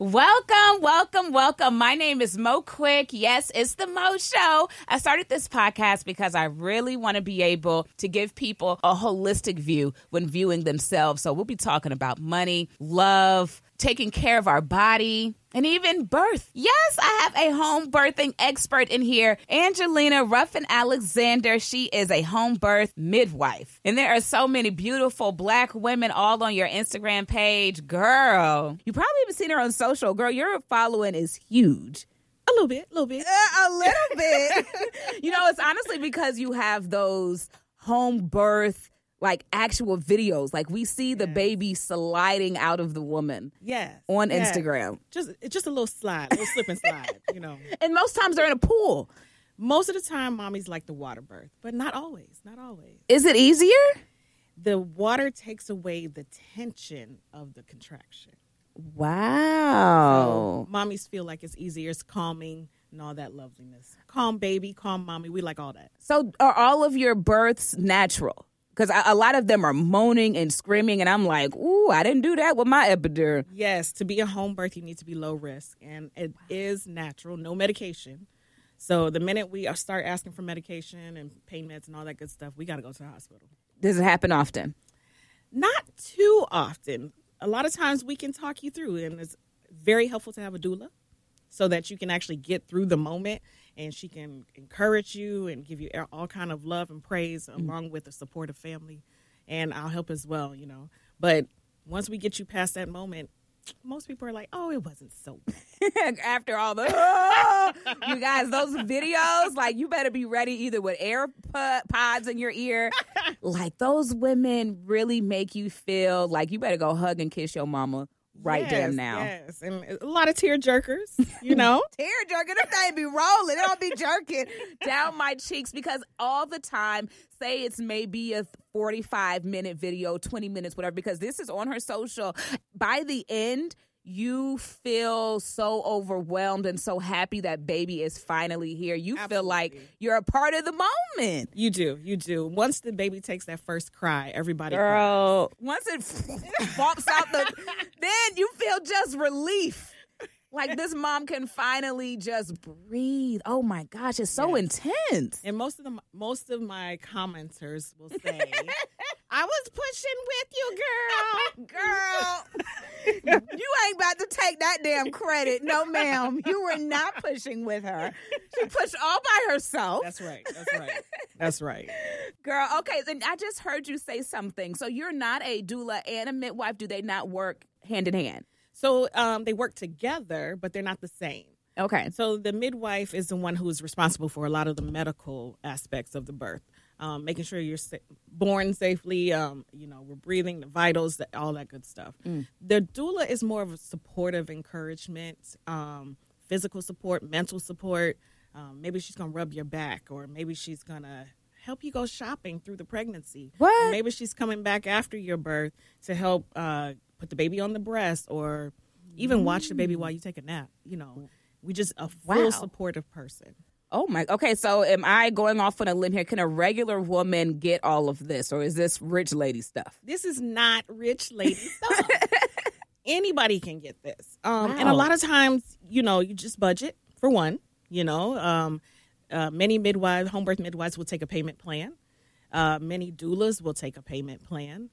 Welcome, welcome, welcome. My name is Mo Quick. Yes, it's the Mo Show. I started this podcast because I really want to be able to give people a holistic view when viewing themselves. So we'll be talking about money, love, taking care of our body, and even birth. Yes, I have a home birthing expert in here, Angelina Ruffin Alexander. She is a home birth midwife. And there are so many beautiful black women all on your Instagram page. Girl, you probably haven't seen her on social. Girl, your following is huge. A little bit, a little bit. Uh, a little bit. you know, it's honestly because you have those home birth like actual videos. Like we see the Yes. baby sliding out of the woman Yes. on yes. Instagram. Just just a little slide, a little slip and slide, you know. And most times they're in a pool. Most of the time mommies like the water birth, but not always, not always. Is it easier? The water takes away the tension of the contraction. Wow. So mommies feel like it's easier, it's calming and all that loveliness. Calm baby, calm mommy, we like all that. So are all of your births natural? Because a lot of them are moaning and screaming, and I'm like, ooh, I didn't do that with my epidural. Yes, to be a home birth, you need to be low risk, and it is natural, no medication. So the minute we start asking for medication and pain meds and all that good stuff, we got to go to the hospital. Does it happen often? Not too often. A lot of times we can talk you through, and it's very helpful to have a doula so that you can actually get through the moment and she can encourage you and give you all kind of love and praise mm. along with a supportive family and I'll help as well, you know. But once we get you past that moment, most people are like, "Oh, it wasn't so bad." After all the, "Oh," you guys, those videos, like you better be ready either with AirPods in your ear. like those women really make you feel like you better go hug and kiss your mama right yes, damn now. Yes, and a lot of tear jerkers, you know. tear jerking. Them thing be rolling. It don't be jerking down my cheeks because all the time, say it's maybe a 45 minute video, 20 minutes, whatever, because this is on her social. By the end, you feel so overwhelmed and so happy that baby is finally here. You feel like you're a part of the moment. you do, you do. Once the baby takes that first cry, everybody cries. Girl, once it bumps out the, then you feel just relief. Like this mom can finally just breathe. Oh my gosh, it's so Yes. intense. And most of the most of my commenters will say, "I was pushing with you, girl." Girl, you ain't about to take that damn credit. No, ma'am. You were not pushing with her. She pushed all by herself. That's right. That's right. That's right. Girl, okay. Then I just heard you say something. So you're not a doula and a midwife. Do they not work hand in hand? So um, they work together, but they're not the same. Okay. So the midwife is the one who is responsible for a lot of the medical aspects of the birth, um, making sure you're sa- born safely. Um, you know, we're breathing, the vitals, the, all that good stuff. The doula is more of a supportive encouragement, um, physical support, mental support. Um, maybe she's gonna rub your back, or maybe she's gonna help you go shopping through the pregnancy. What? Or maybe she's coming back after your birth to help uh, put the baby on the breast, or even watch the baby while you take a nap. You know, we just a full Wow. supportive person. Oh my. Okay. So am I going off on a limb here? Can a regular woman get all of this, or is this rich lady stuff? This is not rich lady stuff. Anybody can get this, um, and a lot of times, you know, you just budget for one. You know, um, uh, many midwives, home birth midwives, will take a payment plan. Uh, many doulas will take a payment plan,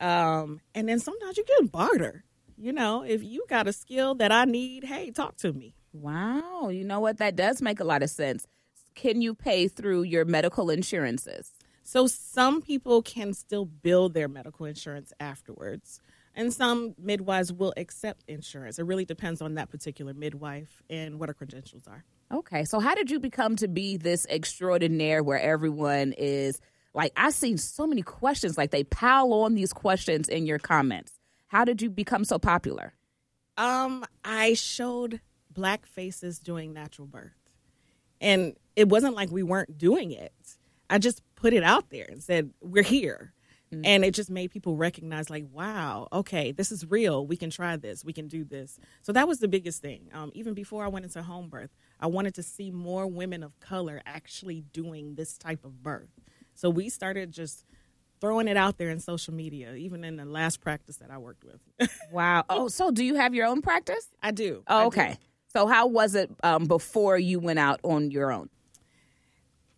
um, and then sometimes you can barter. You know, if you got a skill that I need, hey, talk to me. Wow. You know what? That does make a lot of sense. Can you pay through your medical insurances? So some people can still build their medical insurance afterwards. And some midwives will accept insurance. It really depends on that particular midwife and what her credentials are. Okay. So how did you become to be this extraordinaire where everyone is like I've seen so many questions like they pile on these questions in your comments. How did you become so popular? Um, I showed black faces doing natural birth. And it wasn't like we weren't doing it. I just put it out there and said, We're here. And it just made people recognize, like, wow, okay, this is real. We can try this. We can do this. So that was the biggest thing. Um, even before I went into home birth, I wanted to see more women of color actually doing this type of birth. So we started just throwing it out there in social media, even in the last practice that I worked with. Wow. Oh, so do you have your own practice? I do. Oh, I do. okay. So how was it um, before you went out on your own?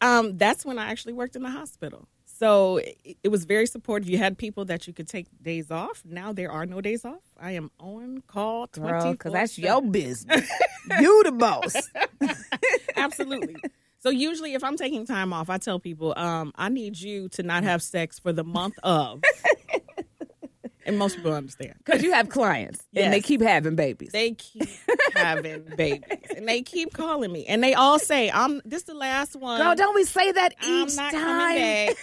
Um, that's when I actually worked in the hospital. So it, it was very supportive. You had people that you could take days off. Now there are no days off. I am on call twenty because that's your business. you the boss. Absolutely. So usually, if I'm taking time off, I tell people, um, I need you to not have sex for the month of. and most people understand. Because you have clients and they keep having babies. They keep having babies, and they keep calling me, and they all say, "I'm this the last one." Girl, don't we say that I'm each not time?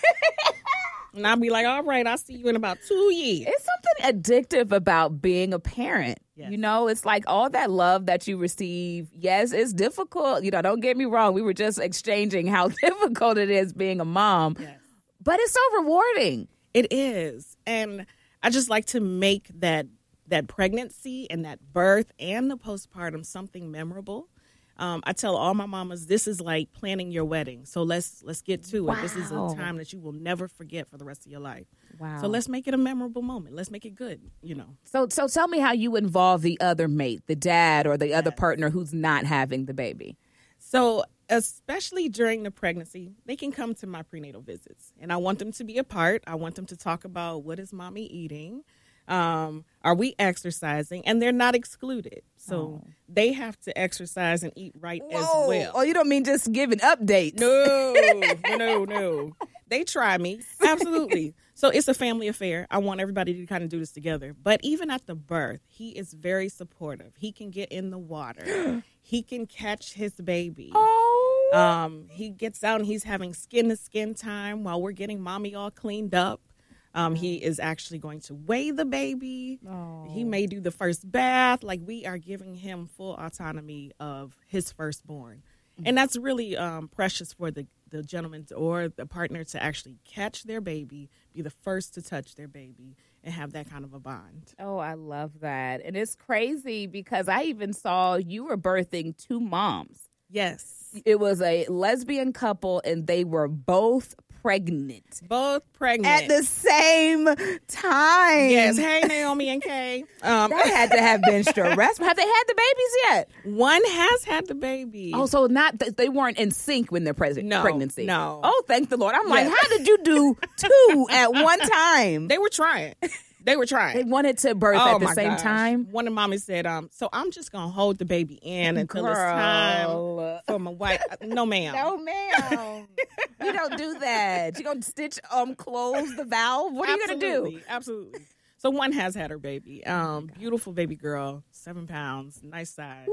and I'll be like, "All right, I'll see you in about two years." It's something addictive about being a parent. Yes. You know, it's like all that love that you receive. Yes, it's difficult. You know, don't get me wrong. We were just exchanging how difficult it is being a mom, Yes. but it's so rewarding. It is. And I just like to make that that pregnancy and that birth and the postpartum something memorable. Um, I tell all my mamas this is like planning your wedding. So let's let's get to it. This is a time that you will never forget for the rest of your life. Wow. So let's make it a memorable moment. Let's make it good, you know. So, so tell me how you involve the other mate, the dad or the other partner who's not having the baby. So, especially during the pregnancy, they can come to my prenatal visits, and I want them to be a part. I want them to talk about what is mommy eating, um, are we exercising, and they're not excluded. So they have to exercise and eat right as well. Oh, you don't mean just giving updates? No, no, no, no. They try me. Absolutely. So it's a family affair. I want everybody to kind of do this together. But even at the birth, he is very supportive. He can get in the water. he can catch his baby. Oh, Um, he gets out and he's having skin to skin time while we're getting mommy all cleaned up. Um, he is actually going to weigh the baby. He may do the first bath. Like we are giving him full autonomy of his firstborn, and that's really um, precious for the the gentleman or the partner to actually catch their baby, be the first to touch their baby, and have that kind of a bond. oh, I love that, and it's crazy because I even saw you were birthing two moms. Yes, It was a lesbian couple, and they were both pregnant both pregnant at the same time. Yes, hey Naomi and Kay. Um, that had to have been stressful. Have they had the babies yet? one has had the baby. Oh, so not th- they weren't in sync when their pres- No, pregnancy. no. Oh, thank the Lord. I'm like, how did you do two at one time? They were trying. They were trying. They wanted to birth oh at the same gosh. time. One of mommy said, um, so I'm just gonna hold the baby in until it's time for my wife. No, ma'am. No, ma'am. you don't do that. You gonna stitch um close the valve? What are you gonna do? Absolutely, Absolutely. So one has had her baby. Um, beautiful baby girl, seven pounds, nice size.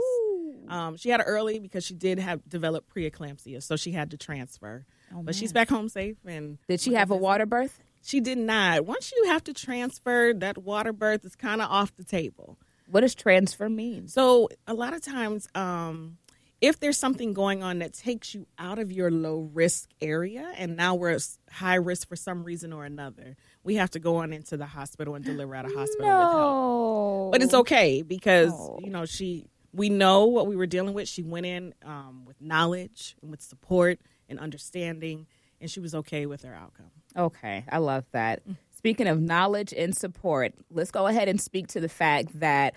Um, she had it early because she did have developed preeclampsia, so she had to transfer. but she's back home safe and Did she have a water birth? She did not. Once you have to transfer, that water birth is kind of off the table. What does transfer mean? So a lot of times, um, if there's something going on that takes you out of your low risk area, and now we're high risk for some reason or another, we have to go on into the hospital and deliver at a hospital with help. But it's okay because Oh. you know she. We know what we were dealing with. She went in um, with knowledge and with support and understanding, and she was okay with her outcome. Okay, I love that. Speaking of knowledge and support, let's go ahead and speak to the fact that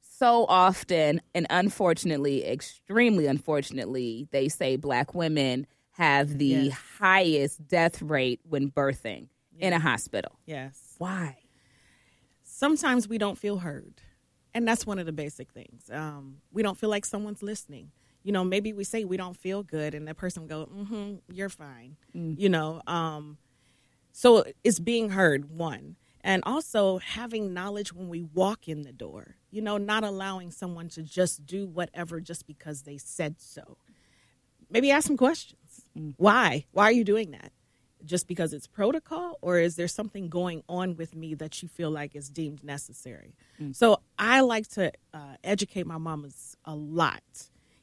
so often, and unfortunately, extremely unfortunately, they say black women have the Yes. highest death rate when birthing in a hospital. Yes. Why? sometimes we don't feel heard and that's one of the basic things um, we don't feel like someone's listening you know maybe we say we don't feel good and that person will go mm-hmm you're fine you know um, so it's being heard one. And also having knowledge when we walk in the door. You know not allowing someone to just do whatever just because they said so. Maybe ask some questions. Why? Why are you doing that? Just because it's protocol or is there something going on with me that you feel like is deemed necessary? So i like to uh, educate my mamas a lot.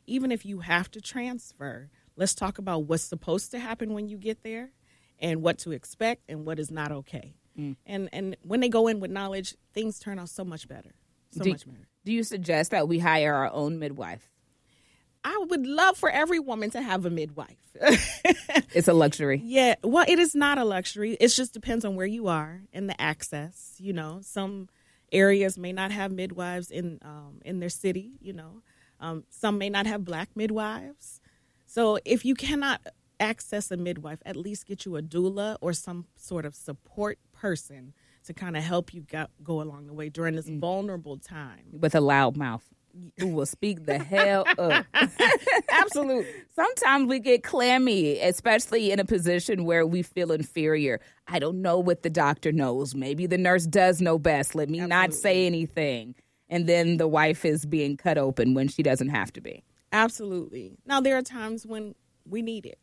Even if you have to transfer let's talk about what's supposed to happen when you get there and what to expect and what is not okay and and when they go in with knowledge things turn out so much better so Do- much better Do you suggest that we hire our own midwife? I would love for every woman to have a midwife. it's a luxury. Yeah, well, it is not a luxury. It just depends on where you are and the access. You know, some areas may not have midwives in um, in their city. You know, um, some may not have black midwives. So if you cannot access a midwife, at least get you a doula or some sort of support person to kind of help you go, go along the way during this mm. vulnerable time. With a loud mouth who will speak the hell up. Absolutely. Sometimes we get clammy, especially in a position where we feel inferior. I don't know what the doctor knows. Maybe the nurse does know best. Let me Absolutely. not say anything. And then the wife is being cut open when she doesn't have to be. Absolutely. Now, there are times when we need it,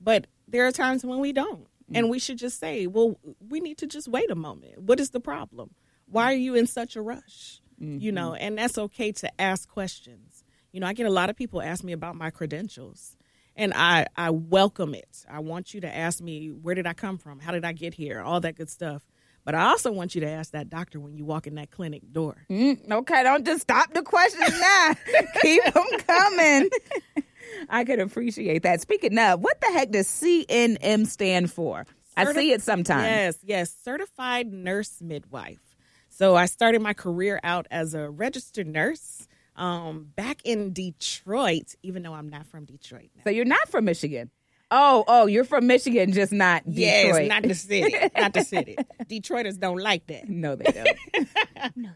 but there are times when we don't. Mm-hmm. And we should just say, well, we need to just wait a moment. What is the problem? Why are you in such a rush? Mm-hmm. You know, and that's okay to ask questions. You know, I get a lot of people ask me about my credentials and I, I welcome it. I want you to ask me, where did I come from? How did I get here? All that good stuff. But I also want you to ask that doctor when you walk in that clinic door. Mm, okay, don't just stop the questions now. Keep them coming. I could appreciate that. Speaking of, what the heck does CNM stand for? Certi- I see it sometimes. Yes, yes. Certified Nurse Midwife. So I started my career out as a registered nurse um, back in Detroit, even though I'm not from Detroit. Now. So you're not from Michigan? Oh, oh, you're from Michigan, just not Detroit. Yes, not the city. not the city. Detroiters don't like that. No, they don't. no.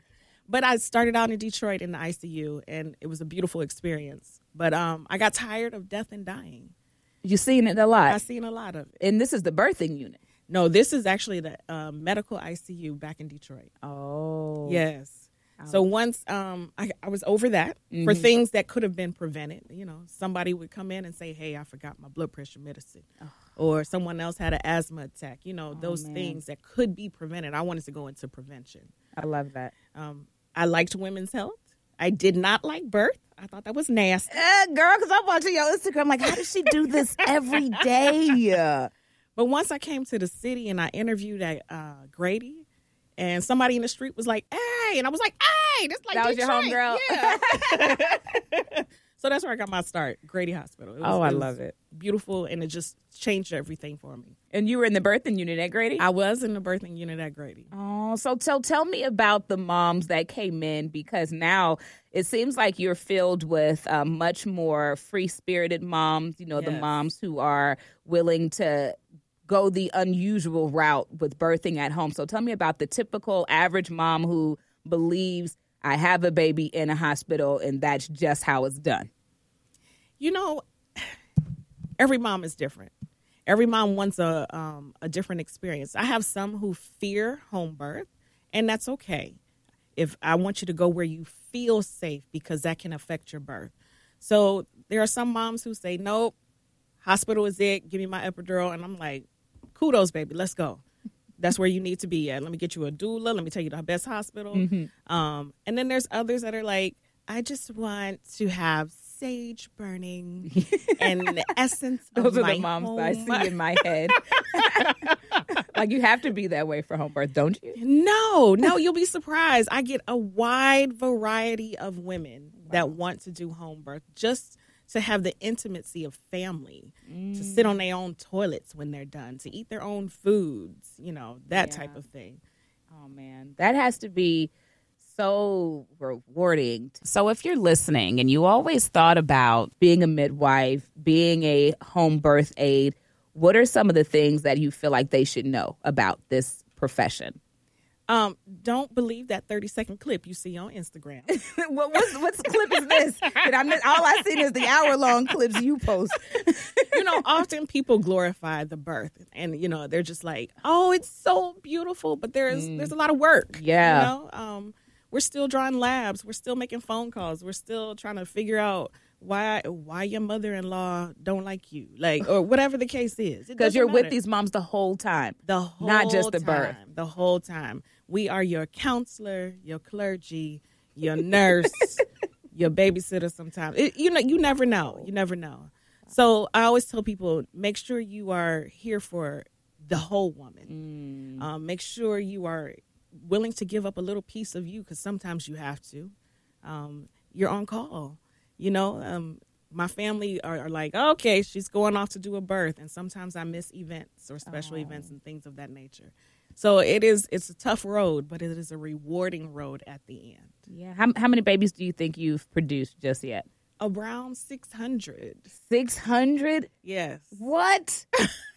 But I started out in Detroit in the ICU, and it was a beautiful experience. But um, I got tired of death and dying. You've seen it a lot. I've seen a lot of it. And this is the birthing unit. No, this is actually the uh, medical ICU back in Detroit. Oh. Yes. So once um, I, I, was over that mm-hmm. for things that could have been prevented, you know, somebody would come in and say, "Hey, I forgot my blood pressure medicine," oh. or someone else had an asthma attack. You know, oh, those man. things that could be prevented. I wanted to go into prevention. I love that. Um, I liked women's health. I did not like birth. I thought that was nasty. Uh, girl, because I'm watching your Instagram, like, how does she do this every day? but once I came to the city and I interviewed at uh, Grady, and somebody in the street was like, "Hey," and I was like, "Hey, that's like that Detroit. was your homegirl." Yeah. so that's where I got my start, Grady Hospital. Was, oh, I love it. Beautiful, and it just changed everything for me. And you were in the birthing unit at Grady. I was in the birthing unit at Grady. Oh, so tell tell me about the moms that came in because now it seems like you're filled with uh, much more free spirited moms. You know, yes. the moms who are willing to go the unusual route with birthing at home. So tell me about the typical average mom who believes I have a baby in a hospital and that's just how it's done. You know, every mom is different. Every mom wants a um, a different experience. I have some who fear home birth, and that's okay. If I want you to go where you feel safe because that can affect your birth. So there are some moms who say, "Nope, hospital is it. Give me my epidural," and I'm like, kudos, baby. Let's go. That's where you need to be at. Let me get you a doula. Let me take you to the best hospital. Mm-hmm. Um, and then there's others that are like, I just want to have sage burning and the essence Those are the moms home. I see in my head. like you have to be that way for home birth, don't you? No, no, you'll be surprised. I get a wide variety of women wow. that want to do home birth just to have the intimacy of family, mm. to sit on their own toilets when they're done, to eat their own foods, you know, that yeah. type of thing. Oh man, that has to be so rewarding. So if you're listening and you always thought about being a midwife, being a home birth aide, what are some of the things that you feel like they should know about this profession? Um, don't believe that 30 second clip you see on Instagram. what, what's, what's clip is this? I'm, all I see is the hour long clips you post. you know, often people glorify the birth and, you know, they're just like, oh, it's so beautiful, but there's, mm. there's a lot of work. Yeah. You know, um, we're still drawing labs. We're still making phone calls. We're still trying to figure out why why your mother-in-law don't like you like or whatever the case is because you're matter. with these moms the whole time the whole not just the time, birth the whole time we are your counselor, your clergy, your nurse, your babysitter sometimes. It, you know, you never know. You never know. So I always tell people make sure you are here for the whole woman. Mm. Um, make sure you are willing to give up a little piece of you because sometimes you have to. Um, you're on call. You know, um, my family are, are, like, okay, she's going off to do a birth, and sometimes I miss events or special oh. events and things of that nature. So it is it's a tough road, but it is a rewarding road at the end. Yeah. How how many babies do you think you've produced just yet? Around 600. 600? Yes. What?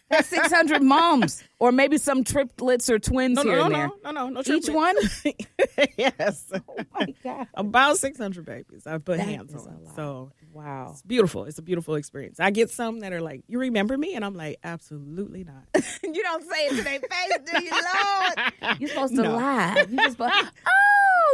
That's 600 moms. Or maybe some triplets or twins no, here no, and no, there. No, no, no, no. Each one? yes. Oh, my God. About 600 babies I've put that hands on. So, wow. It's beautiful. It's a beautiful experience. I get some that are like, you remember me? And I'm like, absolutely not. you don't say it to their face, do you, Lord? You're supposed to No. lie. You're just, oh,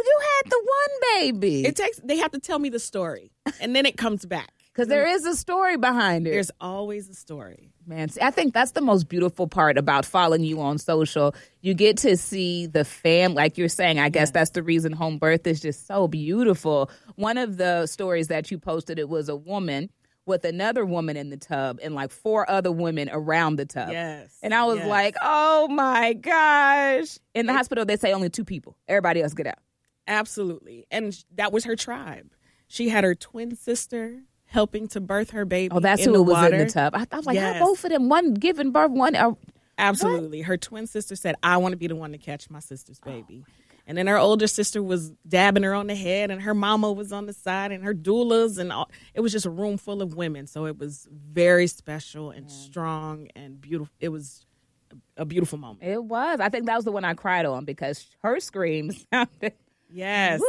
you had the one baby. It takes, they have to tell me the story, and then it comes back. Because there is a story behind it. There's always a story. Man, see, I think that's the most beautiful part about following you on social. You get to see the fam, like you're saying. I guess Yes. that's the reason home birth is just so beautiful. One of the stories that you posted, it was a woman with another woman in the tub and like four other women around the tub. Yes. And I was Yes. like, oh my gosh. In the hospital, they say only two people. Everybody else get out. Absolutely. And that was her tribe. She had her twin sister helping to birth her baby. Oh, that's in who was water. in the tub. I, I was like, Yes. how both of them, one giving birth, one. Uh, Absolutely. Her twin sister said, I want to be the one to catch my sister's Oh, baby. and then her older sister was dabbing her on the head, and her mama was on the side, and her doulas, and all. It was just a room full of women. So it was very special and strong and beautiful. It was a beautiful moment. it was. I think that was the one I cried on because her screams sounded. Yes. Woo.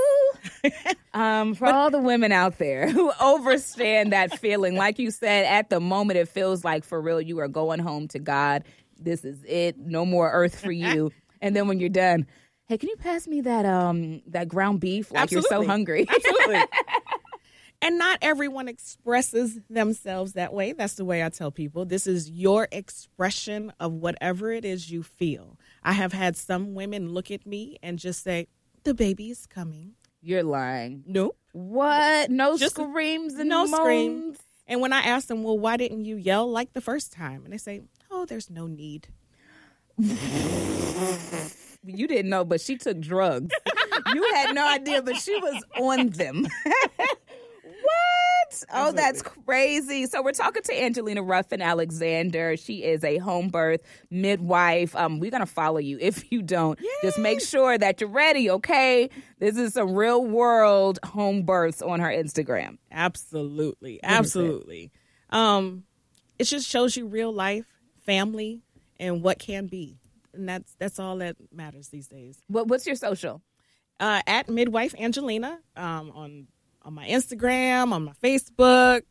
um, for all the women out there who overstand that feeling, like you said, at the moment it feels like for real you are going home to God. This is it. No more earth for you. and then when you're done, hey, can you pass me that um that ground beef? Like you're so hungry. Absolutely. and not everyone expresses themselves that way. That's the way I tell people. This is your expression of whatever it is you feel. I have had some women look at me and just say, "The baby is coming." You're lying. Nope. What? No Just- screams and no moans? scream. And when I ask them, "Well, why didn't you yell like the first time?" and they say, "Oh, there's no need." You didn't know, but she took drugs. you had no idea, but she was on them. what? Oh, that's crazy. So we're talking to Angelina Ruffin Alexander. She is a home birth midwife. Um, we're gonna follow you. If you don't, just make sure that you're ready. Okay, this is some real world home births on her Instagram. Absolutely, absolutely. Um, it just shows you real life, family, and what can be, and that's that's all that matters these days. What, what's your social? Uh, at midwife Angelina um, on on my Instagram, on my Facebook,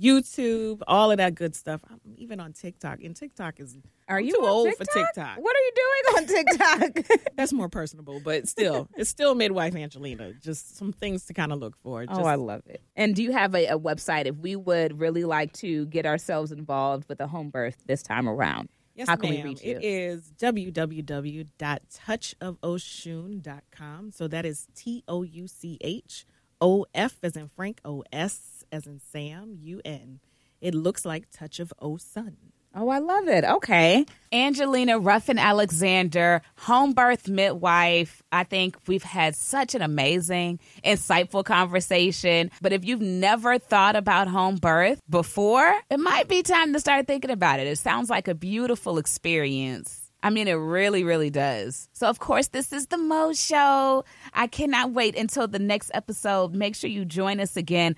YouTube, all of that good stuff. I'm even on TikTok, and TikTok is Are I'm you too old for TikTok? TikTok. What are you doing on TikTok? That's more personable, but still, it's still midwife Angelina. Just some things to kind of look for. Just, Oh, I love it. And do you have a, a website if we would really like to get ourselves involved with a home birth this time around? Yes, How can ma'am. we reach you? It is www.touchofoshun.com. So that is T O U C H O F as in Frank, O S as in Sam, U N. It looks like Touch of O Sun. Oh, I love it. Okay. Angelina Ruffin Alexander, home birth midwife. I think we've had such an amazing, insightful conversation. But if you've never thought about home birth before, it might be time to start thinking about it. It sounds like a beautiful experience. I mean, it really, really does. So, of course, this is the Mo Show. I cannot wait until the next episode. Make sure you join us again